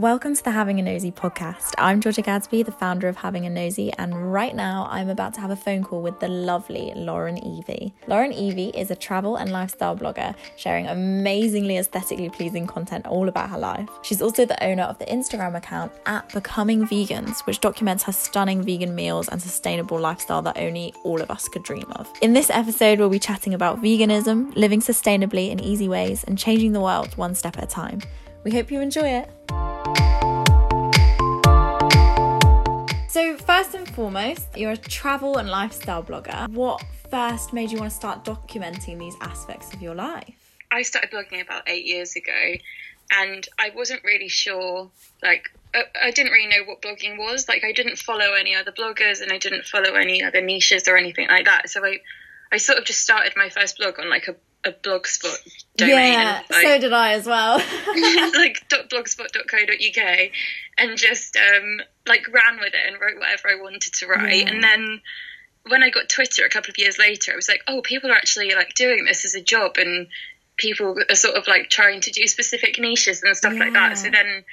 Welcome to the Having a Nosey podcast. I'm Georgia Gadsby, the founder of Having a Nosey, and right now I'm about to have a phone call with the lovely Lauren Evie. Lauren Evie is a travel and lifestyle blogger sharing amazingly aesthetically pleasing content all about her life. She's also the owner of the Instagram account at Becoming Vegans, which documents her stunning vegan meals and sustainable lifestyle that only all of us could dream of. In this episode, we'll be chatting about veganism, living sustainably in easy ways, and changing the world one step at a time. We hope you enjoy it. So, first and foremost, you're a travel and lifestyle blogger. What first made you want to start documenting these aspects of your life? I started blogging about eight years ago, and I wasn't really sure, like, I didn't really know what blogging was. Like, I didn't follow any other bloggers, and I didn't follow any other niches or anything like that. So I, I sort of just started my first blog on like a a blogspot domain. Yeah, like, so did I as well. like blogspot.co.uk and just um, like ran with it and wrote whatever I wanted to write. Yeah. And then when I got Twitter a couple of years later, I was like, oh, people are actually like doing this as a job and people are sort of like trying to do specific niches and stuff yeah. like that. So then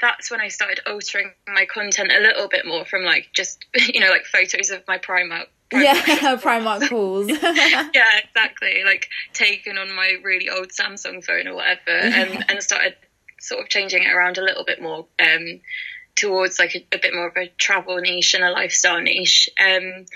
that's when I started altering my content a little bit more from like just you know like photos of my Primark Primark yeah, Primark calls. yeah, exactly. Like taken on my really old Samsung phone or whatever, and and started sort of changing it around a little bit more um, towards like a, a, bit more of a travel niche and a lifestyle niche. Um,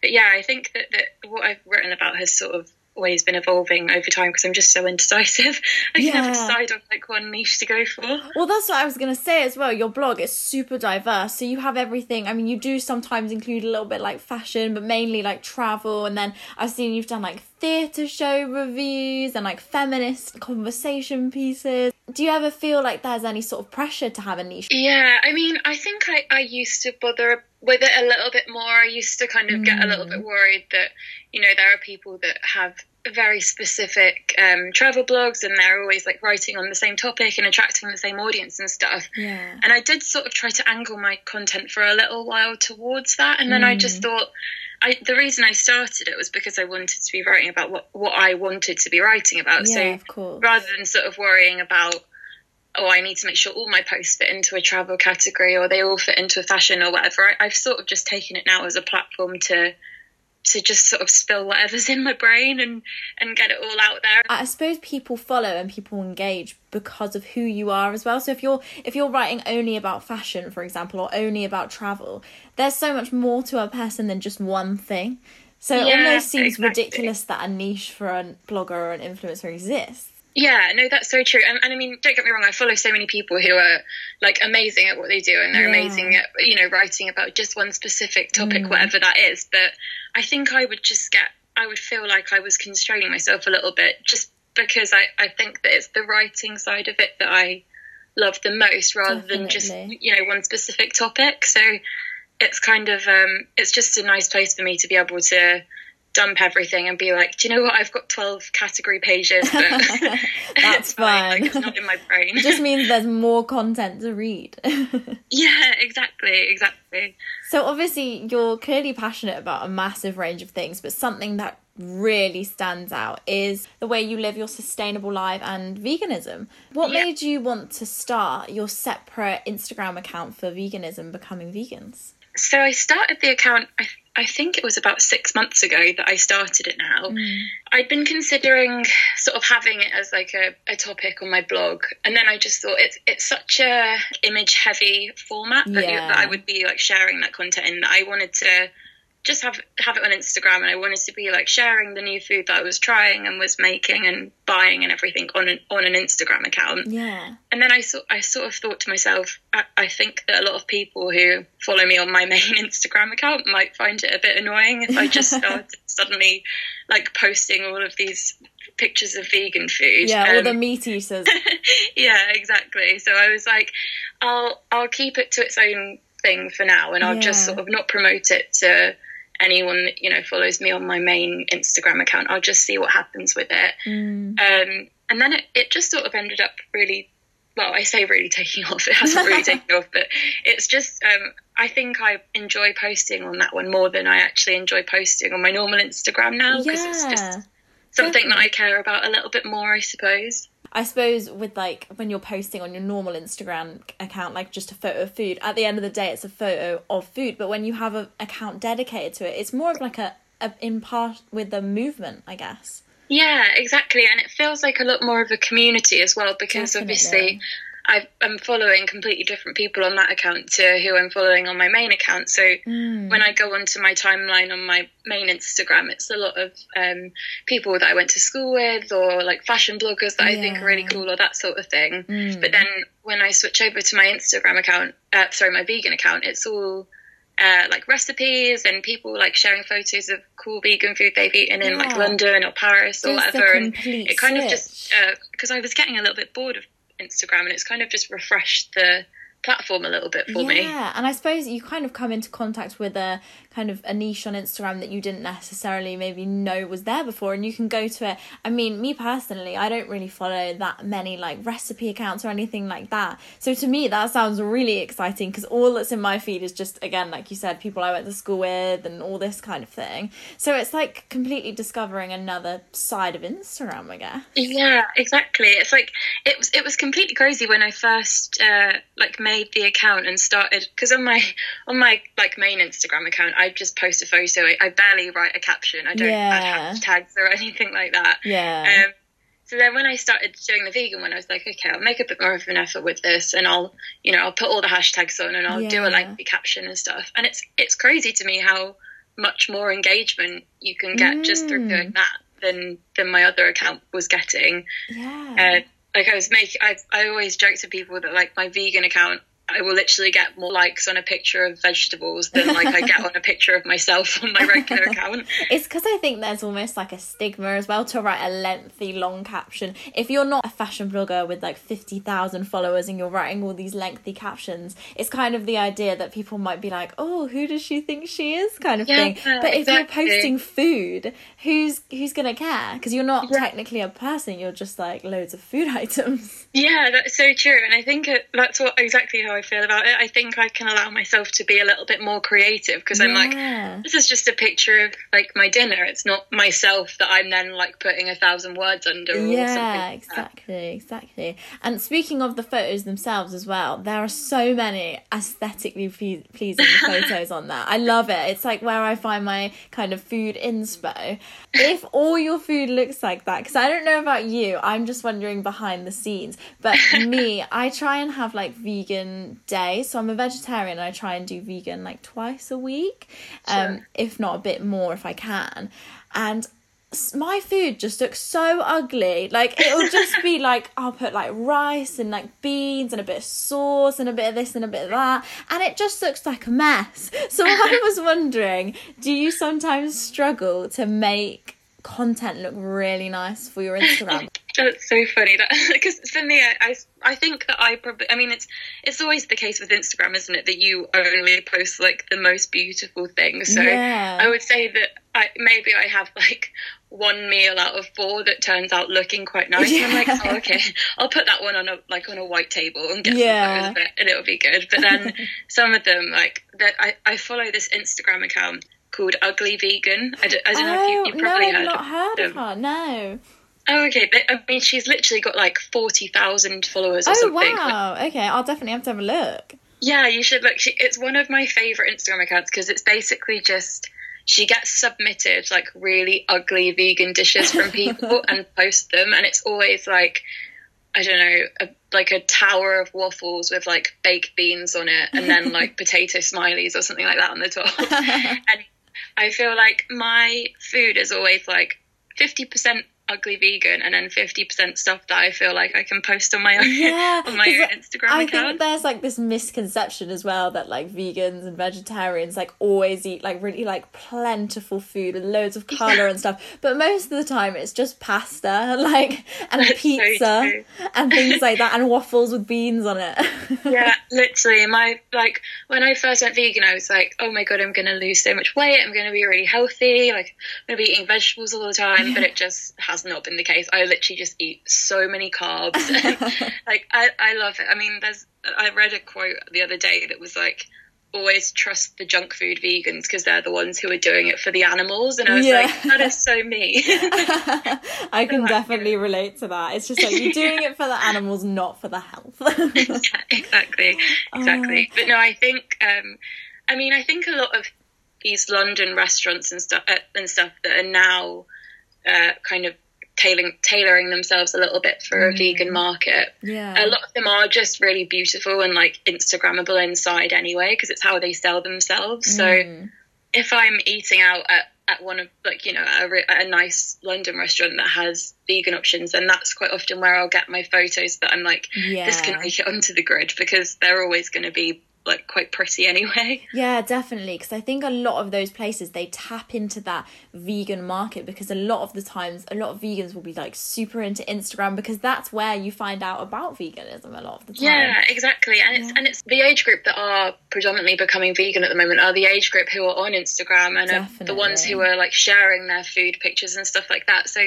but yeah, I think that, that what I've written about has sort of always been evolving over time because I'm just so indecisive. I can never decide on like one niche to go for. Well, that's what I was gonna say as well. Your blog is super diverse, so you have everything. I mean, you do sometimes include a little bit like fashion, but mainly like travel. And then I've seen you've done like theatre show reviews and like feminist conversation pieces. Do you ever feel like there's any sort of pressure to have a niche? Yeah, I mean, I think I, I used to bother with it a little bit more. I used to kind of get a little bit mm. worried that, you know, there are people that have very specific um, travel blogs and they're always like writing on the same topic and attracting the same audience and stuff. Yeah. And I did sort of try to angle my content for a little while towards that. And then mm. I just mm. thought, I, the reason I started it was because I wanted to be writing about what, what I wanted to be writing about. Yeah, so rather than sort of worrying about, oh, I need to make sure all my posts fit into a travel category or they all fit into a fashion or whatever, I, I've sort of just taken it now as a platform to to just sort of spill whatever's in my brain and and get it all out there. I suppose people follow and people engage because of who you are as well. So if you're if you're writing only about fashion, for example, or only about travel, there's so much more to a person than just one thing. So it yeah, almost seems exactly. ridiculous that a niche for a blogger or an influencer exists. Yeah, no, that's so true. And, and, I mean, don't get me wrong, I follow so many people who are like amazing at what they do and they're yeah. amazing at, you know, writing about just one specific topic, mm. whatever that is. But I think I would just get, I would feel like I was constraining myself a little bit just because I, I think that it's the writing side of it that I love the most rather Definitely. than just, you know, one specific topic. So it's kind of, um, it's just a nice place for me to be able to, dump everything and be like, do you know what? I've got 12 category pages, but that's fine. Like, it's not in my brain. it just means there's more content to read. yeah, exactly, exactly. So obviously you're clearly passionate about a massive range of things, but something that really stands out is the way you live your sustainable life and veganism. What yeah. made you want to start your separate Instagram account for veganism, becoming vegans? So I started the account, I I think it was about six months ago that I started it now. Mm. I'd been considering sort of having it as like a, a topic on my blog. And then I just thought it's it's such a image heavy format that, yeah. you, that I would be like sharing that content in that I wanted to just have have it on Instagram, and I wanted to be like sharing the new food that I was trying and was making and buying and everything on an on an Instagram account. Yeah. And then I sort I sort of thought to myself, I, I think that a lot of people who follow me on my main Instagram account might find it a bit annoying if I just started suddenly like posting all of these pictures of vegan food. Yeah, um, all the meat eaters. yeah, exactly. So I was like, I'll I'll keep it to its own thing for now, and I'll yeah. just sort of not promote it to anyone that you know follows me on my main Instagram account. I'll just see what happens with it. Mm. Um, and then it, it just sort of ended up really well, I say really taking off. It hasn't really taken off, but it's just um, I think I enjoy posting on that one more than I actually enjoy posting on my normal Instagram now because yeah, it's just something definitely. that I care about a little bit more, I suppose. I suppose with like when you're posting on your normal Instagram account, like just a photo of food, at the end of the day, it's a photo of food. But when you have an account dedicated to it, it's more of like a, a in part with the movement, I guess. Yeah, exactly. And it feels like a lot more of a community as well because Definitely. obviously i am following completely different people on that account to who I'm following on my main account. So mm. when I go onto my timeline on my main Instagram, it's a lot of um, people that I went to school with or like fashion bloggers that yeah. I think are really cool or that sort of thing. Mm. But then when I switch over to my Instagram account, uh, sorry, my vegan account, it's all uh, like recipes and people like sharing photos of cool vegan food they've eaten in yeah. like London or Paris or whatever. And it kind switch. of just because uh, I was getting a little bit bored of Instagram, and it's kind of just refreshed the platform a little bit for yeah, me. Yeah, and I suppose you kind of come into contact with a kind of a niche on Instagram that you didn't necessarily maybe know was there before and you can go to it. I mean, me personally, I don't really follow that many like recipe accounts or anything like that. So to me that sounds really exciting because all that's in my feed is just again like you said people I went to school with and all this kind of thing. So it's like completely discovering another side of Instagram, I guess. Yeah, exactly. It's like it was it was completely crazy when I first uh like made the account and started because on my on my like main Instagram account I just post a photo. I, I barely write a caption. I don't yeah. add hashtags or anything like that. Yeah. Um, so then when I started doing the vegan one, I was like, okay, I'll make a bit more of an effort with this, and I'll, you know, I'll put all the hashtags on, and I'll yeah. do a lengthy caption and stuff. And it's it's crazy to me how much more engagement you can get mm. just through doing mm. that than than my other account was getting. Yeah. Uh, like I was making, I I always joke to people that like my vegan account I will literally get more likes on a picture of vegetables than like I get on a picture of myself on my regular account. It's because I think there's almost like a stigma as well to write a lengthy, long caption. If you're not a fashion blogger with like 50,000 followers and you're writing all these lengthy captions, it's kind of the idea that people might be like, oh, who does she think she is kind of yeah, thing. But if you're posting food, who's who's going to care? Because you're not yeah. technically a person, you're just like loads of food items. Yeah, that's so true. And I think it, that's what exactly how I feel about it. I think I can allow myself to be a little bit more creative because yeah. I'm like, this is just a picture of like my dinner. It's not myself that I'm then like putting a thousand words under. yeah, exactly, exactly. And speaking of the photos themselves as well, there are so many aesthetically pleasing photos on that. I love it. It's like where I find my kind of food inspo. If all your food looks like that, because I don't know about you, I'm just wondering behind the scenes. But for me, I try and have like vegan day. So I'm a vegetarian and I try and do vegan like twice a week, um, if not a bit more if I can. And my food just looks so ugly. Like it'll just be like I'll put like rice and like beans and a bit of sauce and a bit of this and a bit of that, and it just looks like a mess. So I was wondering, do you sometimes struggle to make content look really nice for your Instagram? That's so funny because for me, I, I, I think that I probably I mean it's it's always the case with Instagram, isn't it? That you only post like the most beautiful things. So yeah. I would say that I maybe I have like one meal out of four that turns out looking quite nice. Yeah. And I'm like, oh, okay, I'll put that one on a like on a white table and get yeah. some photos of it, and it'll be good. But then some of them, like that, I I follow this Instagram account called Ugly Vegan. I don't, I don't oh, know if you, oh, you probably no, heard, not heard of, her. No. Oh, okay. But, I mean, she's literally got like 40,000 followers or oh, something. wow. Okay, I'll definitely have to have a look. Yeah, you should look. She, it's one of my favourite Instagram accounts because it's basically just she gets submitted like really ugly vegan dishes from people and posts them, and it's always like I don't know, a, like a tower of waffles with like baked beans on it, and then like potato smileys or something like that on the top. and I feel like my food is always like fifty percent ugly vegan and then 50% stuff that I feel like I can post on my own yeah, on my own Instagram I account. think there's like this misconception as well that like vegans and vegetarians like always eat like really like plentiful food and loads of colour yeah. and stuff. But most of the time it's just pasta like and That's pizza so and things like that and waffles with beans on it. yeah, literally my like when I first went vegan I was like, oh my god, I'm gonna lose so much weight, I'm gonna be really healthy, like I'm gonna be eating vegetables all the time, yeah. but it just has has not been the case. I literally just eat so many carbs. like I, I love it. I mean, there's I read a quote the other day that was like, always trust the junk food vegans because they're the ones who are doing it for the animals. And I was Yeah. like, that is so me. I can definitely relate to that. It's just like you're doing it for the animals, not for the health. Yeah, exactly, exactly. but no, I think, um, I mean, I think a lot of these London restaurants and stuff uh, and stuff that are now uh, kind of tailoring tailoring themselves a little bit for a vegan market. yeah. A lot of them are just really beautiful and like Instagrammable inside anyway, because it's how they sell themselves. So Mm. if I'm eating out at, at one of like you know a, re- a nice London restaurant that has vegan options, then that's quite often where I'll get my photos that I'm like, yeah. this can make it onto the grid because they're always going to be like quite pretty anyway. Yeah, definitely. Because I think a lot of those places they tap into that vegan market because a lot of the times, a lot of vegans will be like super into Instagram because that's where you find out about veganism a lot of the time. Yeah, exactly. And it's and it's the age group that are predominantly becoming vegan at the moment are the age group who are on Instagram and are the ones who are like sharing their food pictures and stuff like that. So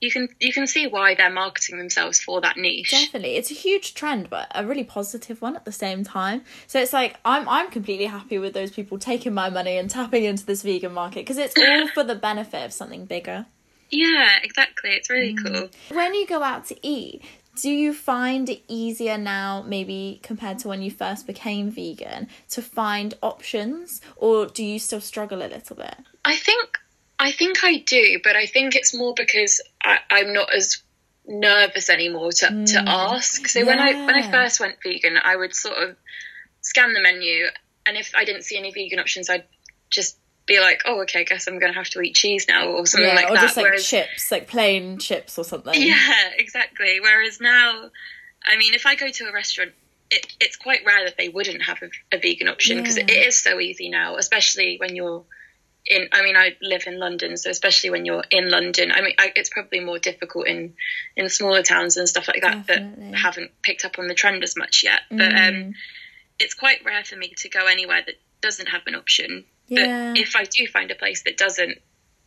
you can you can see why they're marketing themselves for that niche. Definitely, it's a huge trend, but a really positive one at the same time. So it's like I'm I'm completely happy with those people taking my money and tapping into this vegan market because it's all for the benefit of something bigger. Yeah, exactly. It's really Mm. cool. When you go out to eat, do you find it easier now, maybe compared to when you first became vegan, to find options, or do you still struggle a little bit? I think I think I do, but I think it's more because I, I'm not as nervous anymore to, to ask. So when I when I Mm. First went vegan, I would sort of scan the menu, and if I didn't see any vegan options, I'd just be like, "Oh, okay, I guess I'm going to have to eat cheese now," or something like or that. Or just like Whereas, chips, like plain chips or something. yeah, exactly. Whereas now, I mean, if I go to a restaurant. It, it's quite rare that they wouldn't have a, a vegan option because Yeah. it is so easy now, especially when you're in i mean i live in london so especially when you're in london i mean I, it's probably more difficult in in smaller towns and stuff like that Definitely. that haven't picked up on the trend as much yet but Mm. um it's quite rare for me to go anywhere that doesn't have an option Yeah. but if i do find a place that doesn't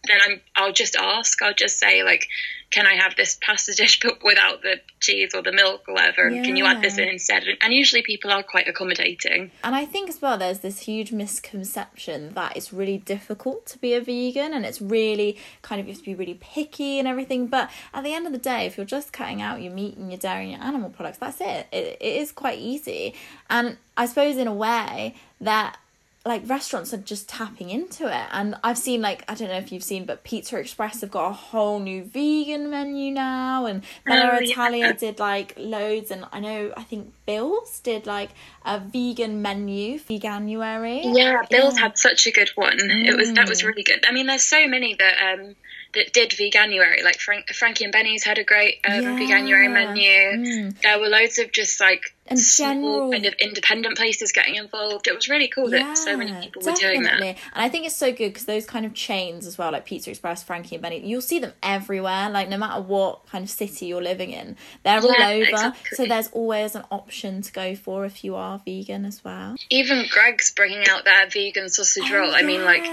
then i'm i'll just ask i'll just say like can i have this pasta dish but without the cheese or the milk or whatever and can you add this in instead and usually people are quite accommodating And I think as well, there's this huge misconception that it's really difficult to be a vegan and it's really kind of you have to be really picky and everything. But at the end of the day, if you're just cutting out your meat and your dairy and your animal products, that's it. It, it is quite easy. And I suppose in a way that like restaurants are just tapping into it and i've seen like i don't know if you've seen but pizza express have got a whole new vegan menu now and bella Oh, yeah. italia did like loads and i know i think bills did like a vegan menu for veganuary Yeah, Bill's Yeah. had such a good one. It was that was Mm. really good. I mean, there's so many that um that did veganuary. Like Frank, Frankie and Benny's had a great um, Yeah. veganuary menu. Mm. There were loads of just like And general- kind of independent places getting involved. It was really cool that so many Yeah, people were doing that. And I think it's so good because those kind of chains as well, like Pizza Express, Frankie and Benny, you'll see them everywhere. Like no matter what kind of city you're living in, they're all over. exactly. So there's always an option to go for if you are vegan as well. Even Greggs bringing out their vegan sausage oh, roll. I mean, like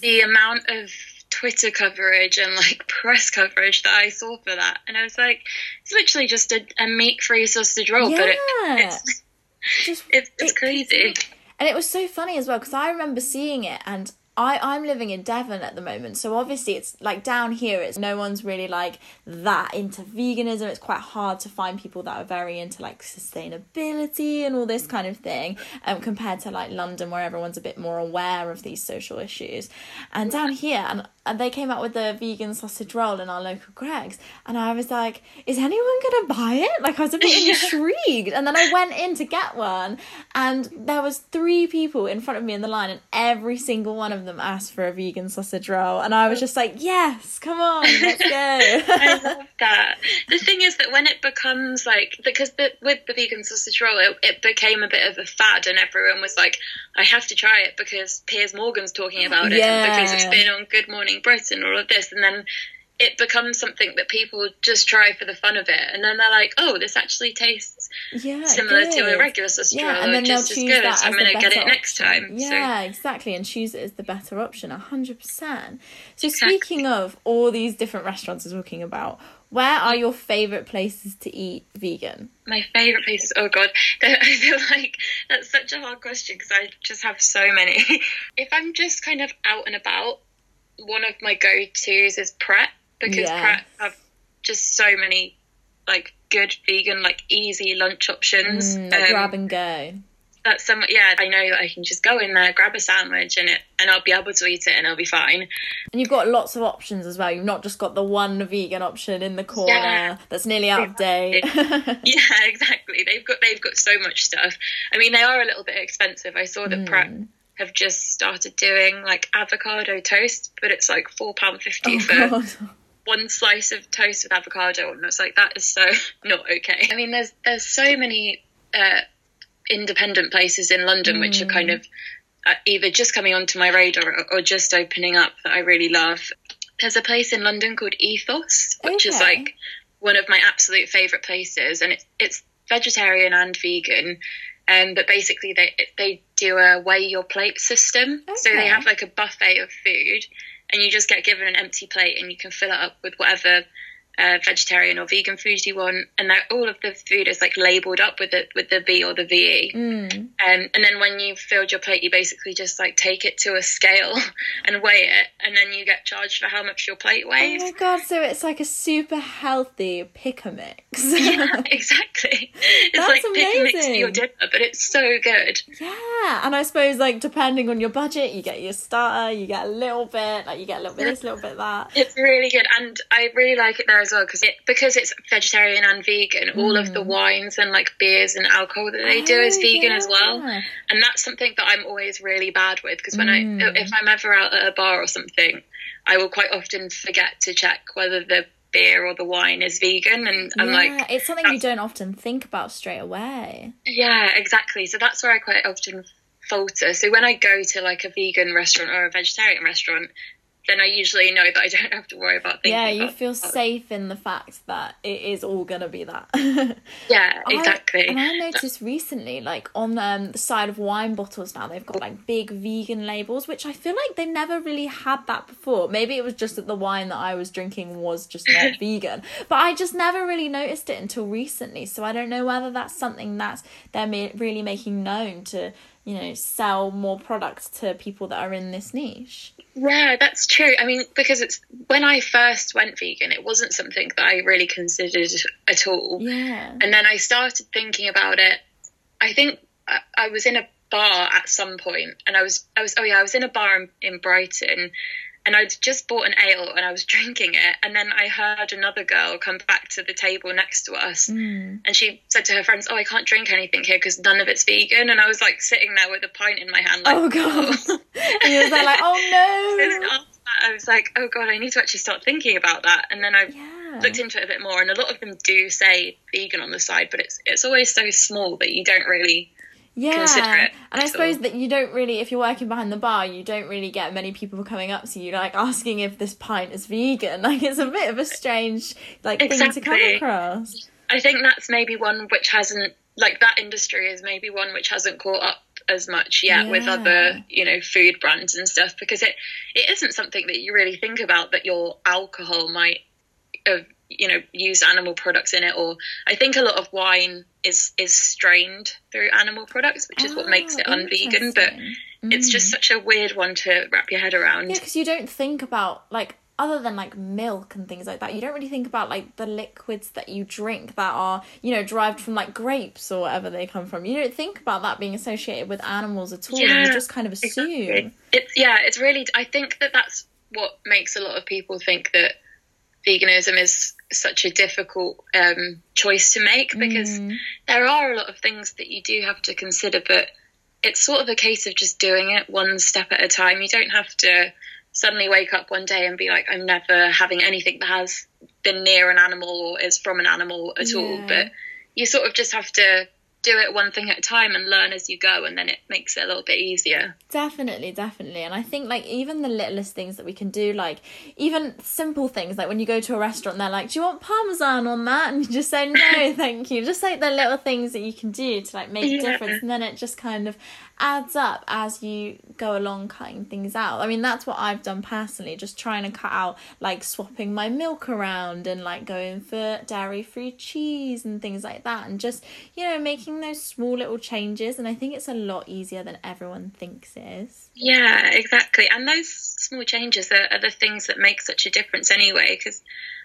the amount of Twitter coverage and like press coverage that I saw for that, and I was like, it's literally just a, a meat-free sausage roll, but it, it's just it's, it's it- crazy. And it was so funny as well because I remember seeing it and I, I'm living in Devon at the moment, so obviously it's like down here, it's no one's really like that into veganism. It's quite hard to find people that are very into like sustainability and all this kind of thing, um, compared to like London where everyone's a bit more aware of these social issues. And down here, and, and they came out with the vegan sausage roll in our local Greggs, and I was like, is anyone gonna buy it? Like I was a bit intrigued, and then I went in to get one, and there was three people in front of me in the line, and every single one of them asked for a vegan sausage roll, and I was just like, yes, come on, let's go." I love that. The thing is that when it becomes like because the, with the vegan sausage roll, it, it became a bit of a fad, and everyone was like, "I have to try it because Piers Morgan's talking about it, and because it's Yeah. been on Good Morning Britain, all of this," and then it becomes something that people just try for the fun of it, and then they're like, "Oh, this actually tastes yeah, similar to a regular sausage yeah, roll, and then just they'll choose as good. That I'm going to get it next time. Yeah, so. exactly, and choose it as the better option, hundred percent. So exactly. speaking of all these different restaurants we're talking about, where are your favourite places to eat vegan? My favourite places, oh god, I feel like that's such a hard question because I just have so many. if I'm just kind of out and about, one of my go tos is Pret because. Pret have just so many like good vegan, like easy lunch options. Mm, like um, grab and go that's some yeah i know i can just go in there grab a sandwich and it and i'll be able to eat it and i'll be fine and you've got lots of options as well you've not just got the one vegan option in the corner yeah. that's nearly out of date yeah exactly they've got they've got so much stuff i mean they are a little bit expensive i saw that mm. Pret have just started doing like avocado toast but it's like four pound fifty oh, for God. One slice of toast with avocado and it's like that is so not okay i mean there's there's so many uh, independent places in London, mm. which are kind mm. of uh, either just coming onto my radar or, or, just opening up that I really love. There's a place in London called Ethos, which okay. is like one of my absolute favourite places, and it's it's vegetarian and vegan. Um, but basically, they they do a weigh your plate system. Okay. So they have like a buffet of food, and you just get given an empty plate, and you can fill it up with whatever uh, vegetarian or vegan food you want, and that all of the food is like labeled up with the with the V or the VE. Mm. Um, and then when you've filled your plate, you basically just like take it to a scale and weigh it, and then you get charged for how much your plate weighs. Oh my god! So it's like a super healthy pick a mix. yeah, exactly. It's That's like pick a mix for your dinner, but it's so good. Yeah, and I suppose like depending on your budget, you get your starter, you get a little bit, like you get a little bit this, a little bit that. It's really good, and I really like it there as well because it because it's vegetarian and vegan. Mm. All of the mm. wines and like beers and alcohol that they oh, do is vegan yeah. as well, and that's something that I'm always really bad with because when mm. I if I'm ever out at a bar or something, I will quite often forget to check whether the beer or the wine is vegan and I'm yeah, like it's something you don't often think about straight away. Yeah, exactly. So that's where I quite often falter. So when I go to like a vegan restaurant or a vegetarian restaurant, then I usually know that I don't have to worry about thinking. Yeah, you feel safe in the fact that it is all gonna be that. yeah, exactly. I, and I noticed recently, like on um, the side of wine bottles now, they've got like big vegan labels, which I feel like they never really had that before. Maybe it was just that the wine that I was drinking was just not vegan, but I just never really noticed it until recently. So I don't know whether that's something that they're really making known to you know sell more products to people that are in this niche. Yeah that's true. I mean because it's when i first went vegan it wasn't something that i really considered at all. Yeah. And then i started thinking about it. I think i, I was in a bar at some point and i was i was oh yeah i was in a bar in, in brighton and I'd just bought an ale and I was drinking it, and then I heard another girl come back to the table next to us, mm. and she said to her friends, "Oh, I can't drink anything here because none of it's vegan." And I was like sitting there with a pint in my hand, like, "Oh god!" Oh. and you was like, "Oh no!" I was like, "Oh god, I need to actually start thinking about that." And then I yeah. looked into it a bit more, and a lot of them do say vegan on the side, but it's it's always so small that you don't really yeah and i suppose that you don't really if you're working behind the bar you don't really get many people coming up to you like asking if this pint is vegan like it's a bit of a strange like exactly. thing to come across i think that's maybe one which hasn't like that industry is maybe one which hasn't caught up as much yet yeah. with other you know food brands and stuff because it it isn't something that you really think about that your alcohol might have you know use animal products in it or i think a lot of wine is is strained through animal products which is oh, what makes it ah, unvegan but mm. it's just mm. such a weird one to wrap your head around yeah because you don't think about like other than like milk and things like that you don't really think about like the liquids that you drink that are you know derived from like grapes or whatever they come from you don't think about that being associated with animals at all yeah, you just kind of assume exactly. it's yeah it's really i think that that's what makes a lot of people think that veganism is such a difficult um, choice to make because mm. there are a lot of things that you do have to consider, but it's sort of a case of just doing it one step at a time. You don't have to suddenly wake up one day and be like, I'm never having anything that has been near an animal or is from an animal at yeah. all. But you sort of just have to do it one thing at a time and learn as you go and then it makes it a little bit easier. Definitely definitely. And i think like even the littlest things that we can do like even simple things like when you go to a restaurant they're like do you want parmesan on that? And you just say no thank you. Just like the little things that you can do to like make a difference. And then it just kind of adds up as you go along cutting things out. I mean, that's what I've done personally, just trying to cut out like swapping my milk around and like going for dairy free cheese and things like that, and just you know making those small little changes. And I think it's a lot easier than everyone thinks it is. Yeah, exactly. And those small changes are, are the things that make such a difference anyway, because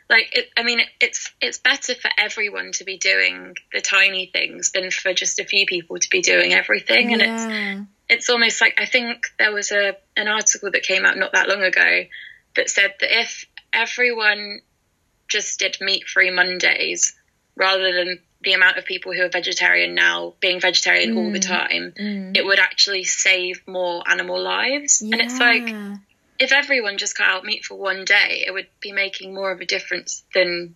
like it, i mean it's it's better for everyone to be doing the tiny things than for just a few people to be doing everything and it's it's almost like i think there was a an article that came out not that long ago that said that if everyone just did meat free mondays rather than the amount of people who are vegetarian now being vegetarian mm. all the mm. time mm. it would actually save more animal lives yeah. and it's like if everyone just cut out meat for one day, it would be making more of a difference than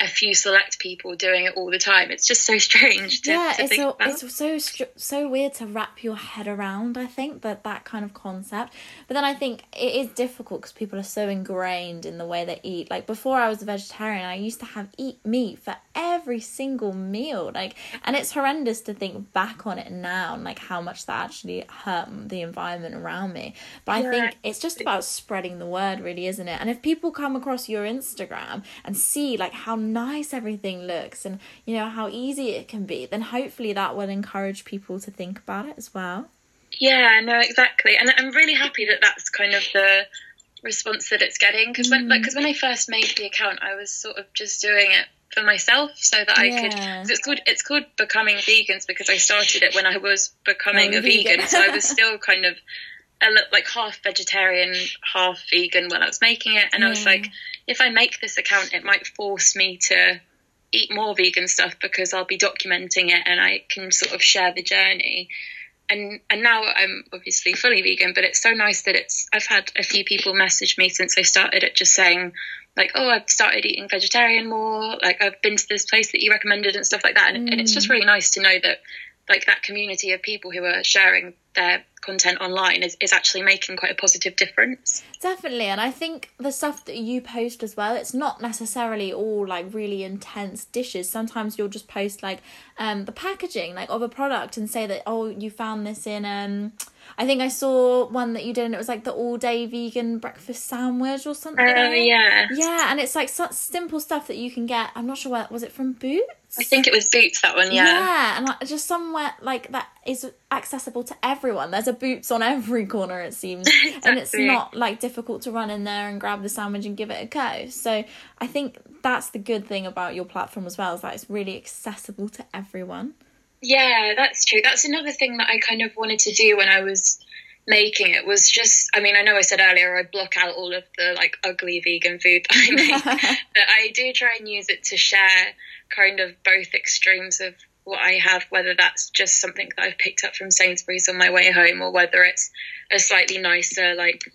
a few select people doing it all the time. It's just so strange to, yeah, to it's about. It's so so weird to wrap your head around. I think that that kind of concept. But then I think it is difficult because people are so ingrained in the way they eat. Like before I was a vegetarian, I used to have eat meat for every single meal. Like, and it's horrendous to think back on it now and like how much that actually hurt the environment around me. But I yeah. think it's just about spreading the word, really, isn't it? And if people come across your Instagram and see like how nice everything looks and you know how easy it can be then hopefully that will encourage people to think about it as well yeah no exactly and i'm really happy that that's kind of the response that it's getting because when like because mm. when i first made the account i was sort of just doing it for myself so that I yeah. could it's called it's called becoming vegans because I started it when I was becoming oh, a vegan. vegan so I was still kind of a, like half vegetarian half vegan when I was making it and yeah. I was like if I make this account, it might force me to eat more vegan stuff because I'll be documenting it and I can sort of share the journey. And and now I'm obviously fully vegan, but it's so nice that it's I've had a few people message me since I started it just saying like, oh, I've started eating vegetarian more, like I've been to this place that you recommended and stuff like that. And, mm. and it's just mm. really nice to know that like that community of people who are sharing their content online is, is actually making quite a positive difference. Definitely. And I think the stuff that you post as well, it's not necessarily all like really intense dishes. Sometimes you'll just post like um the packaging like of a product and say that, oh, you found this in um I think I saw one that you did, and it was like the all day vegan breakfast sandwich or something. Oh yeah, yeah, and it's like such simple stuff that you can get. I'm not sure where was it from Boots. I think it was Boots that one. Yeah, yeah, and like, just somewhere like that is accessible to everyone. There's a Boots on every corner, it seems, exactly. and it's not like difficult to run in there and grab the sandwich and give it a go. So I think that's the good thing about your platform as well is that it's really accessible to everyone. Yeah, that's true. That's another thing that I kind of wanted to do when I was making it was just I mean, I know I said earlier I block out all of the like ugly vegan food that I make. but I do try and use it to share kind of both extremes of what I have, whether that's just something that I've picked up from Sainsbury's on my way home or whether it's a slightly nicer like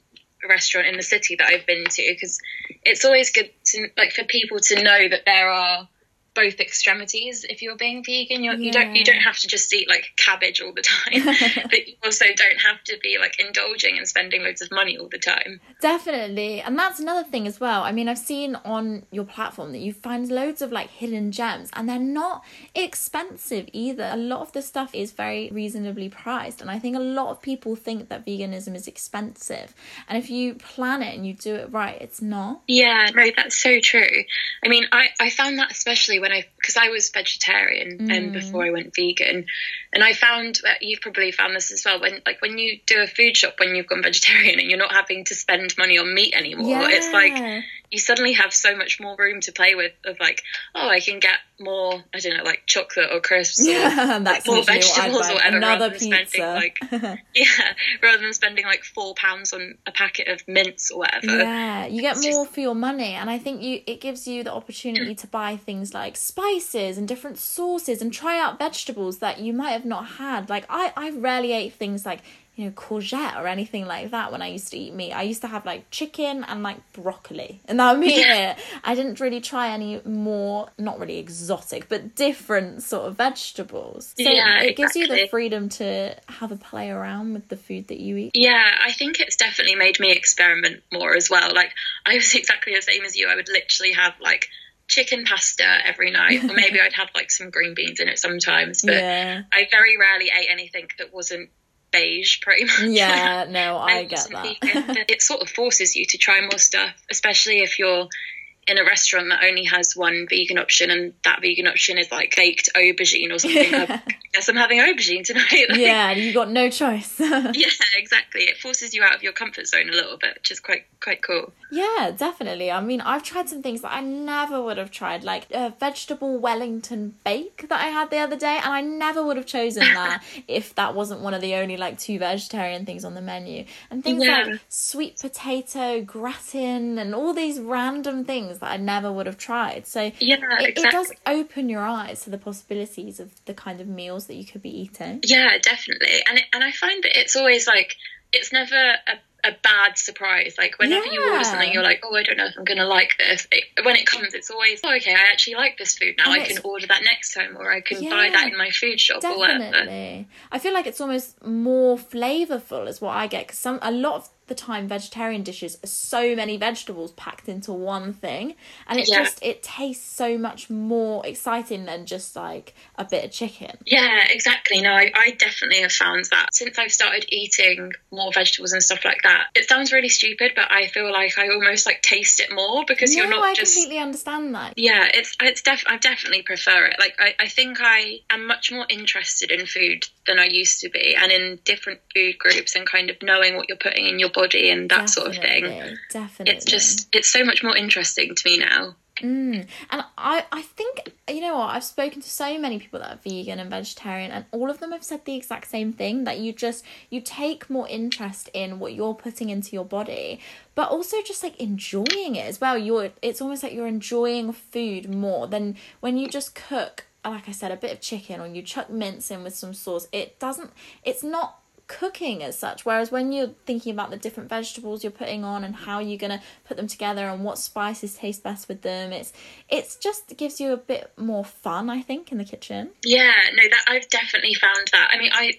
restaurant in the city that I've been to because it's always good to like for people to know that there are both extremities if you're being vegan. You're, yeah. you don't you don't have to just eat like cabbage all the time but you also don't have to be like indulging and spending loads of money all the time. Definitely. And that's another thing as well. I mean i've seen on your platform that you find loads of like hidden gems and they're not expensive either. A lot of the stuff is very reasonably priced and i think a lot of people think that veganism is expensive. And if you plan it and you do it right it's not. Yeah no that's so true. I mean i i found that especially when when I because I was vegetarian um, mm. before I went vegan, and I found that you've probably found this as well when like when you do a food shop when you've gone vegetarian and you're not having to spend money on meat anymore. Yeah. It's like you suddenly have so much more room to play with of like oh I can get more I don't know like chocolate or crisps or yeah, that's like, more vegetables or whatever Another rather than pizza. spending like yeah rather than spending like four pounds on a packet of mints or whatever. Yeah you get it's more just... for your money and I think you it gives you the opportunity to buy things like spices and different sauces and try out vegetables that you might have not had. Like I I rarely ate things like you know, courgette or anything like that when I used to eat meat. I used to have like chicken and like broccoli, and that would be it. I didn't really try any more, not really exotic, but different sort of vegetables. So Yeah, it gives you the freedom to have a play around with the food that you eat. Yeah, I think it's definitely made me experiment more as well. Like I was exactly the same as you. I would literally have like chicken pasta every night, or maybe I'd have like some green beans in it sometimes. But Yeah. I very rarely ate anything that wasn't beige, pretty much. Yeah, no, I get that. it sort of forces you to try more stuff, especially if you're in a restaurant that only has one vegan option and that vegan option is like baked aubergine or something. I guess I'm having aubergine tonight. Like, yeah, you got no choice. yeah, exactly. It forces you out of your comfort zone a little bit, which is quite quite cool. Yeah, definitely. I mean, I've tried some things that I never would have tried, like a vegetable Wellington bake that I had the other day, and I never would have chosen that if that wasn't one of the only like two vegetarian things on the menu. And things Yeah. like sweet potato gratin and all these random things that I never would have tried. So Yeah, it, it does open your eyes to the possibilities of the kind of meals that you could be eating. Yeah, definitely. And it, and I find that it's always like it's never a, a bad surprise. Like whenever you order something, you're like, oh, I don't know if I'm gonna like this. It, when it comes, it's always oh, okay. I actually like this food now. And I can order that next time, or I can buy that in my food shop or whatever. I feel like it's almost more flavorful, is what I get. Because some a lot of the time, vegetarian dishes are so many vegetables packed into one thing, and it Yeah. just it tastes so much more exciting than just like a bit of chicken. Yeah, exactly. No, I, I definitely have found that since I've started eating more vegetables and stuff like that. It sounds really stupid, but I feel like I almost like taste it more because no, you're not I just completely understand that. yeah it's it's def i definitely prefer it like I, I think i am much more interested in food than i used to be and in different food groups and kind of knowing what you're putting in your body and that sort of thing Definitely, Definitely. it's just it's so much more interesting to me now Mm. And I, I think, you know what, I've spoken to so many people that are vegan and vegetarian, and all of them have said the exact same thing that you just, you take more interest in what you're putting into your body, but also just like enjoying it as well. You're, it's almost like you're enjoying food more than when you just cook, like I said, a bit of chicken or you chuck mince in with some sauce. It doesn't, it's not cooking as such whereas when you're thinking about the different vegetables you're putting on and how you're going to put them together and what spices taste best with them it's it's just gives you a bit more fun i think in the kitchen yeah no that i've definitely found that i mean i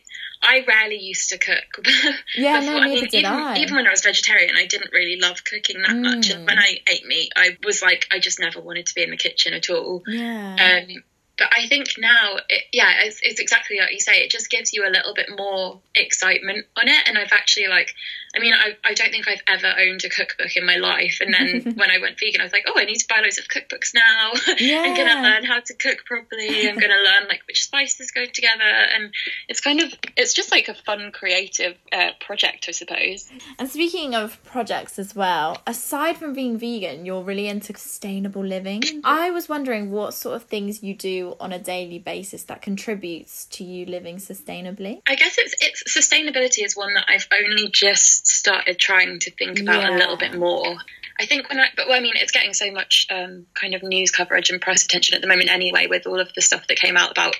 i rarely used to cook Yeah, before. no, I mean, even, I. even when i was vegetarian i didn't really love cooking that much Mm. and when i ate meat i was like i just never wanted to be in the kitchen at all yeah Um, but I think now, it, yeah, it's, it's exactly like you say. It just gives you a little bit more excitement on it. And I've actually like, I mean, I, I don't think I've ever owned a cookbook in my life. And then when I went vegan, I was like, oh, I need to buy loads of cookbooks now. Yeah. I'm Yeah. gonna learn how to cook properly. I'm gonna learn like which spices go together. And it's kind of, it's just like a fun, creative uh, project, I suppose. and speaking of projects as well aside from being vegan you're really into sustainable living i was wondering what sort of things you do on a daily basis that contributes to you living sustainably I guess it's it's sustainability is one that I've only just started trying to think about Yeah. a little bit more. I think when I, but well, I mean, it's getting so much um, kind of news coverage and press attention at the moment anyway, with all of the stuff that came out about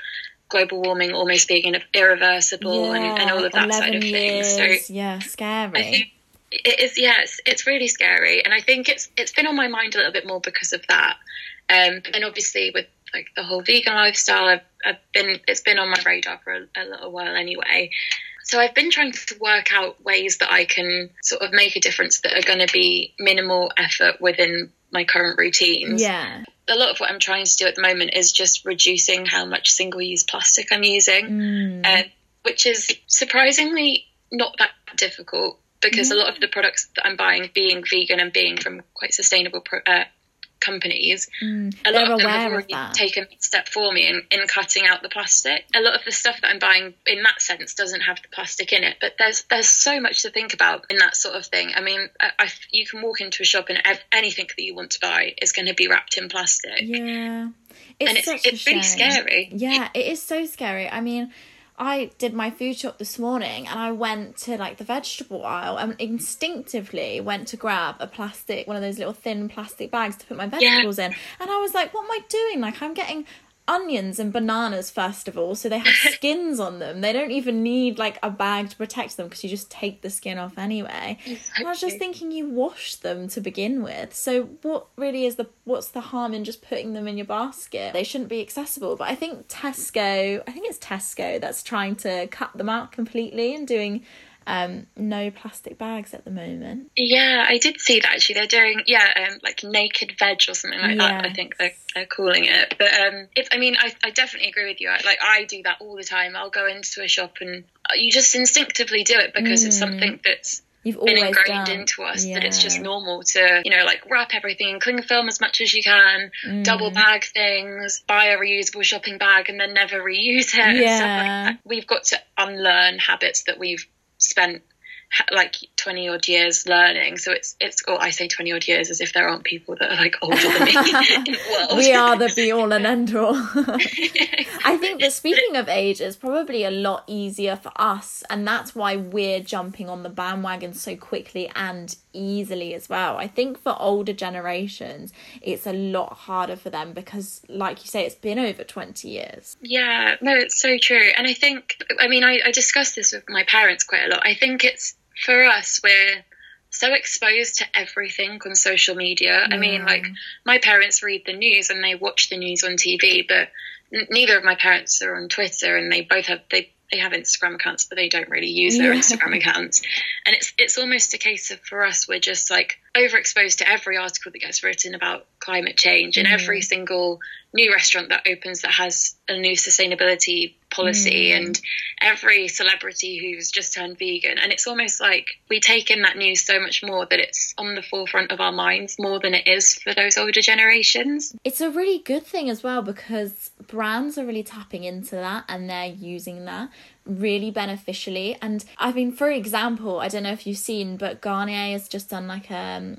global warming almost being irreversible and, and all of that side of 11 things. So yeah scary I think it is yeah, it's, it's really scary, and I think it's it's been on my mind a little bit more because of that. Um, and obviously with like the whole vegan lifestyle, I've, I've been it's been on my radar for a, a little while anyway. So I've been trying to work out ways that I can sort of make a difference that are going to be minimal effort within my current routines. yeah A lot of what I'm trying to do at the moment is just reducing how much single-use plastic I'm using Mm. uh, which is surprisingly not that difficult because a lot of the products that I'm buying, being vegan and being from quite sustainable pro- uh, companies, Mm. a lot of them have already taken a step for me in, in cutting out the plastic. A lot of the stuff that I'm buying in that sense doesn't have the plastic in it, but there's there's so much to think about in that sort of thing. I mean, I, I, you can walk into a shop and ev- anything that you want to buy is going to be wrapped in plastic. Yeah. It's And it's- it's really scary. Yeah, it is so scary. I mean, I did my food shop this morning and I went to like the vegetable aisle and instinctively went to grab a plastic, one of those little thin plastic bags to put my vegetables in. And I was like, what am I doing? Like, I'm getting onions and bananas first of all, so they have skins on them. They don't even need like a bag to protect them because you just take the skin off anyway. Exactly. I was just thinking you wash them to begin with. So what really is the what's the harm in just putting them in your basket? They shouldn't be accessible. But I think Tesco, I think it's Tesco that's trying to cut them out completely and doing um, no plastic bags at the moment. Yeah, I did see that actually. They're doing yeah, um, like naked veg or something like that. I think they're, they're calling it. But um, if I mean, I, I definitely agree with you. I, like I do that all the time. I'll go into a shop and uh, you just instinctively do it because it's something that's You've been ingrained done. into us that it's just normal to you know like wrap everything in cling film as much as you can Mm. double bag things buy a reusable shopping bag and then never reuse it Yeah. like we've got to unlearn habits that we've spent like 20 odd years learning so it's it's oh i say 20 odd years as if there aren't people that are like older than me in the world we are the be all and end all. I think that speaking of age, is probably a lot easier for us, and that's why we're jumping on the bandwagon so quickly and easily as well. I think for older generations, it's a lot harder for them because, like you say, it's been over 20 years. Yeah, no, it's so true. And I think, I mean, I, I discuss this with my parents quite a lot. I think it's for us, we're so exposed to everything on social media. I mean, like, my parents read the news and they watch the news on TV, but n- neither of my parents are on Twitter and they both have, they, they have Instagram accounts, but they don't really use their Yeah. Instagram accounts. And it's it's almost a case of for us, we're just like overexposed to every article that gets written about climate change and every mm-hmm. single new restaurant that opens that has a new sustainability policy mm. and every celebrity who's just turned vegan. And it's almost like we take in that news so much more that it's on the forefront of our minds more than it is for those older generations. It's a really good thing as well because brands are really tapping into that and they're using that really beneficially. And I mean, for example, I don't know if you've seen, but Garnier has just done like a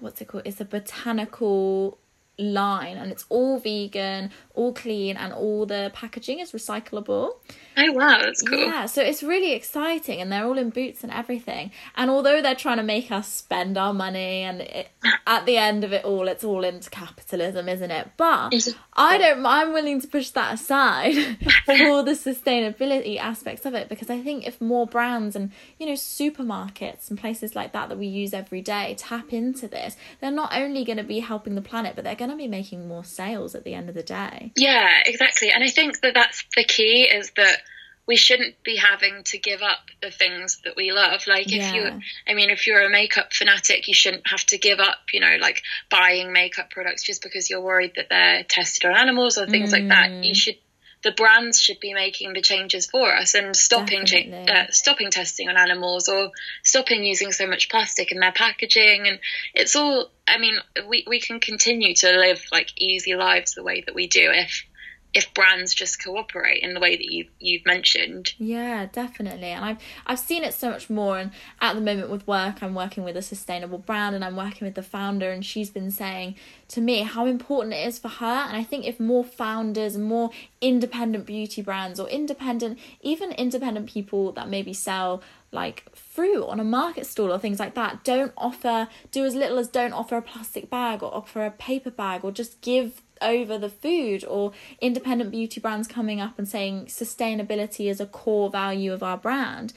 what's it called? It's a botanical line and it's all vegan, all clean, and all the packaging is recyclable. Oh wow, that's cool. Yeah, so it's really exciting, and they're all in boots and everything. And although they're trying to make us spend our money, and it, at the end of it all, it's all into capitalism, isn't it? But I don't. I'm willing to push that aside for the sustainability aspects of it because I think if more brands and you know supermarkets and places like that that we use every day tap into this, they're not only going to be helping the planet, but they're going to be making more sales at the end of the day. Yeah, exactly. And I think that that's the key is that we shouldn't be having to give up the things that we love. Like if Yeah. you, I mean, if you're a makeup fanatic, you shouldn't have to give up, you know, like buying makeup products just because you're worried that they're tested on animals or things like that. Mm. You should. The brands should be making the changes for us and stopping cha- uh, stopping testing on animals or stopping using so much plastic in their packaging. And it's all I mean we we can continue to live like easy lives the way that we do if if brands just cooperate in the way that you you've mentioned. Yeah, definitely. And I've I've seen it so much more and at the moment with work I'm working with a sustainable brand and I'm working with the founder and she's been saying to me how important it is for her and I think if more founders and more independent beauty brands or independent even independent people that maybe sell like fruit on a market stall or things like that don't offer do as little as don't offer a plastic bag or offer a paper bag or just give over the food or independent beauty brands coming up and saying sustainability is a core value of our brand.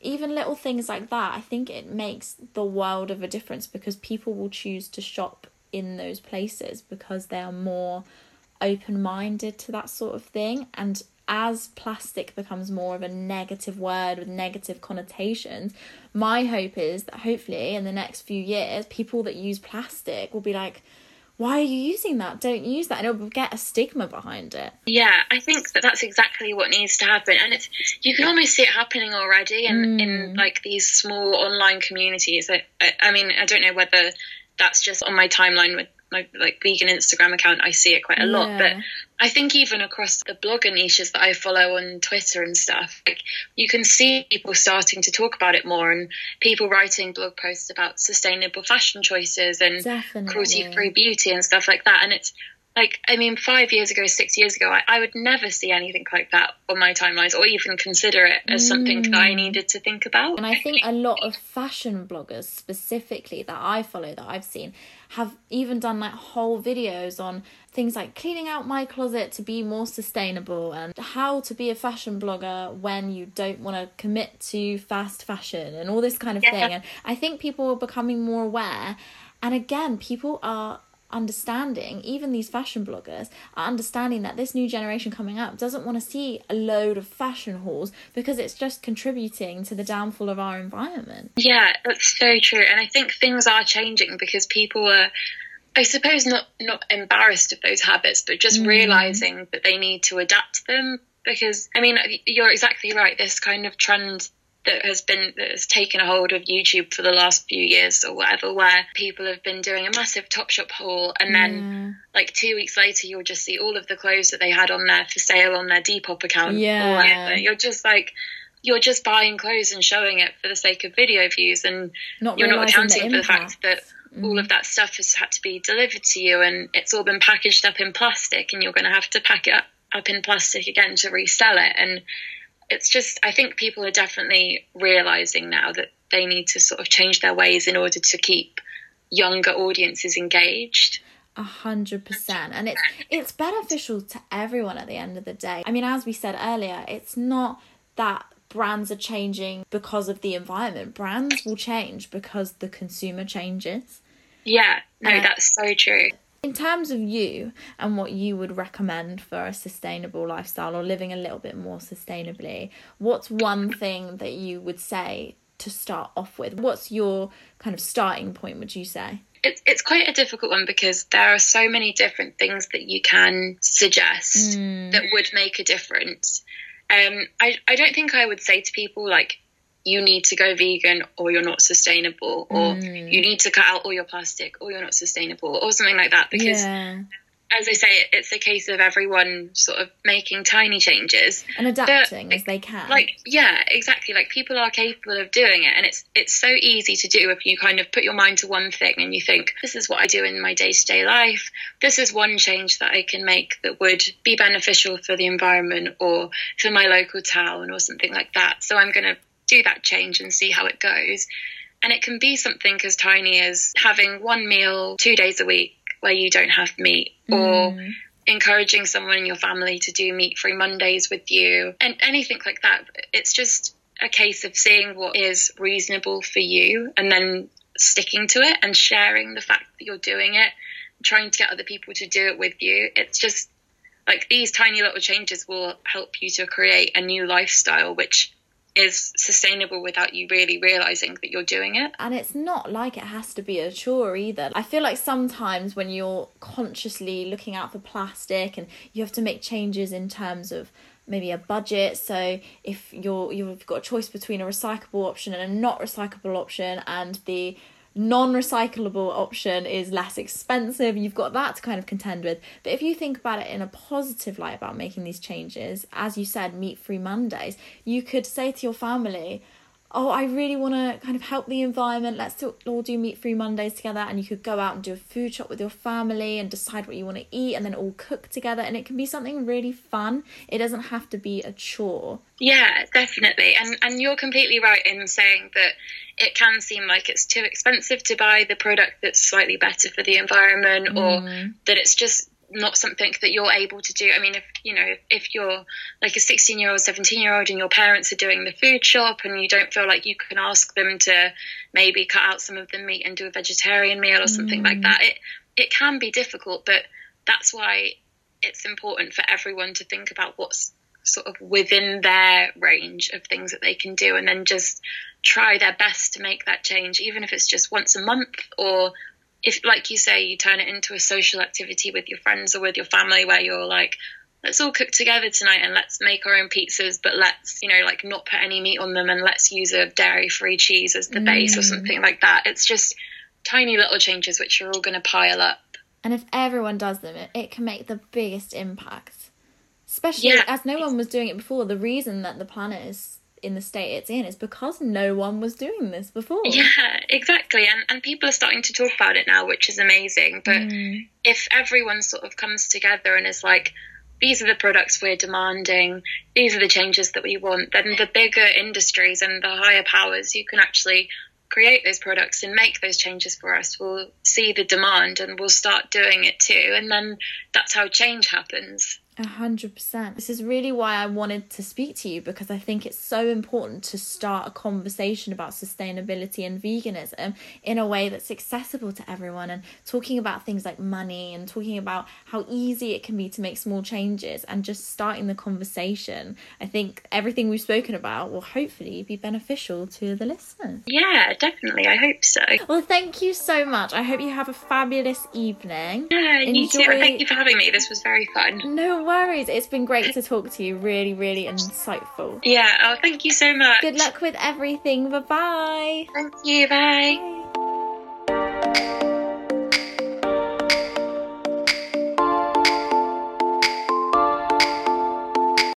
Even little things like that i think it makes the world of a difference because people will choose to shop in those places because they are more open minded to that sort of thing. And as plastic becomes more of a negative word with negative connotations my hope is that hopefully in the next few years people that use plastic will be like why are you using that don't use that and it'll get a stigma behind it Yeah, I think that that's exactly what needs to happen, and it's you can almost see it happening already in in mm. like these small online communities. I, I, I mean, I don't know whether that's just on my timeline with my like vegan Instagram account. I see it quite a lot, but I think even across the blogger niches that I follow on Twitter and stuff, like you can see people starting to talk about it more, and people writing blog posts about sustainable fashion choices and cruelty free beauty and stuff like that. And it's like i mean five years ago six years ago I, I, would never see anything like that on my timelines or even consider it as something that i mm. needed to think about and i think a lot of fashion bloggers specifically that i follow that i've seen have even done like whole videos on things like cleaning out my closet to be more sustainable and how to be a fashion blogger when you don't want to commit to fast fashion and all this kind of yeah. thing and i think people are becoming more aware and again people are understanding, even these fashion bloggers are understanding that this new generation coming up doesn't want to see a load of fashion hauls because it's just contributing to the downfall of our environment. Yeah, that's so true. And I think things are changing because people are I suppose not not embarrassed of those habits, but just mm. realizing that they need to adapt them because I mean you're exactly right. This kind of trend that has been that has taken a hold of YouTube for the last few years or whatever, where people have been doing a massive Topshop haul, and then like two weeks later, you'll just see all of the clothes that they had on there for sale on their Depop account. Yeah, you're just like you're just buying clothes and showing it for the sake of video views, and not you're not accounting the for the fact that mm. all of that stuff has had to be delivered to you, and it's all been packaged up in plastic, and you're going to have to pack it up, up in plastic again to resell it, and it's just I think people are definitely realizing now that they need to sort of change their ways in order to keep younger audiences engaged. A hundred percent, and it's it's beneficial to everyone at the end of the day. I mean, as we said earlier, it's not that brands are changing because of the environment. Brands will change because the consumer changes. Yeah, no, uh, that's so true. In terms of you and what you would recommend for a sustainable lifestyle or living a little bit more sustainably, what's one thing that you would say to start off with? What's your kind of starting point, would you say? It's, it's quite a difficult one because there are so many different things that you can suggest mm. that would make a difference. Um, I, I don't think I would say to people like you need to go vegan or you're not sustainable or mm. you need to cut out all your plastic or you're not sustainable or something like that. Because yeah. as I say it's a case of everyone sort of making tiny changes. And adapting but, as they can. like yeah exactly. Like people are capable of doing it. And it's it's so easy to do if you kind of put your mind to one thing and you think this is what I do in my day-to-day life. This is one change that I can make that would be beneficial for the environment or for my local town or something like that. So I'm going to do that change and see how it goes. And it can be something as tiny as having one meal two days a week where you don't have meat or mm. encouraging someone in your family to do meat free Mondays with you and anything like that. It's just a case of seeing what is reasonable for you and then sticking to it and sharing the fact that you're doing it, trying to get other people to do it with you. It's just like these tiny little changes will help you to create a new lifestyle, which is sustainable without you really realizing that you're doing it. And it's not like it has to be a chore either. I feel like sometimes when you're consciously looking out for plastic and you have to make changes in terms of maybe a budget so if you're you've got a choice between a recyclable option and a not recyclable option and the non-recyclable option is less expensive. You've got that to kind of contend with. But if you think about it in a positive light about making these changes as you said meat free mondays you could say to your family oh, I really want to kind of help the environment. Let's all do meat free Mondays together. And you could go out and do a food shop with your family and decide what you want to eat and then all cook together. And it can be something really fun. It doesn't have to be a chore. Yeah, definitely. And and you're completely right in saying that it can seem like it's too expensive to buy the product that's slightly better for the environment mm. or that it's just not something that you're able to do. I mean, if you know, if you're like a 16 year old, 17 year old, and your parents are doing the food shop, and you don't feel like you can ask them to maybe cut out some of the meat and do a vegetarian meal or something mm. like that, it it can be difficult. But that's why it's important for everyone to think about what's sort of within their range of things that they can do, and then just try their best to make that change, even if it's just once a month or if like you say you turn it into a social activity with your friends or with your family where you're like let's all cook together tonight and let's make our own pizzas but let's you know like not put any meat on them and let's use a dairy free cheese as the mm. base or mm. something like that it's just tiny little changes which are all going to pile up and if everyone does them it, it can make the biggest impact especially yeah. as no one was doing it before the reason that the planet is in the state it's in is because no one was doing this before. Yeah, exactly. And and people are starting to talk about it now, which is amazing. But mm. if everyone sort of comes together and is like, these are the products we're demanding, these are the changes that we want, then the bigger industries and the higher powers you can actually create those products and make those changes for us will see the demand and we'll start doing it too. And then that's how change happens. A hundred percent. This is really why I wanted to speak to you because I think it's so important to start a conversation about sustainability and veganism in a way that's accessible to everyone and talking about things like money and talking about how easy it can be to make small changes and just starting the conversation. I think everything we've spoken about will hopefully be beneficial to the listeners. Yeah, definitely. I hope so. Well, thank you so much. I hope you have a fabulous evening. Yeah, Enjoy... you too. Thank you for having me. This was very fun. No worries. It's been great to talk to you. Really, really insightful. Yeah. Oh, thank you so much. Good luck with everything. Bye bye. Thank you. Bye. bye.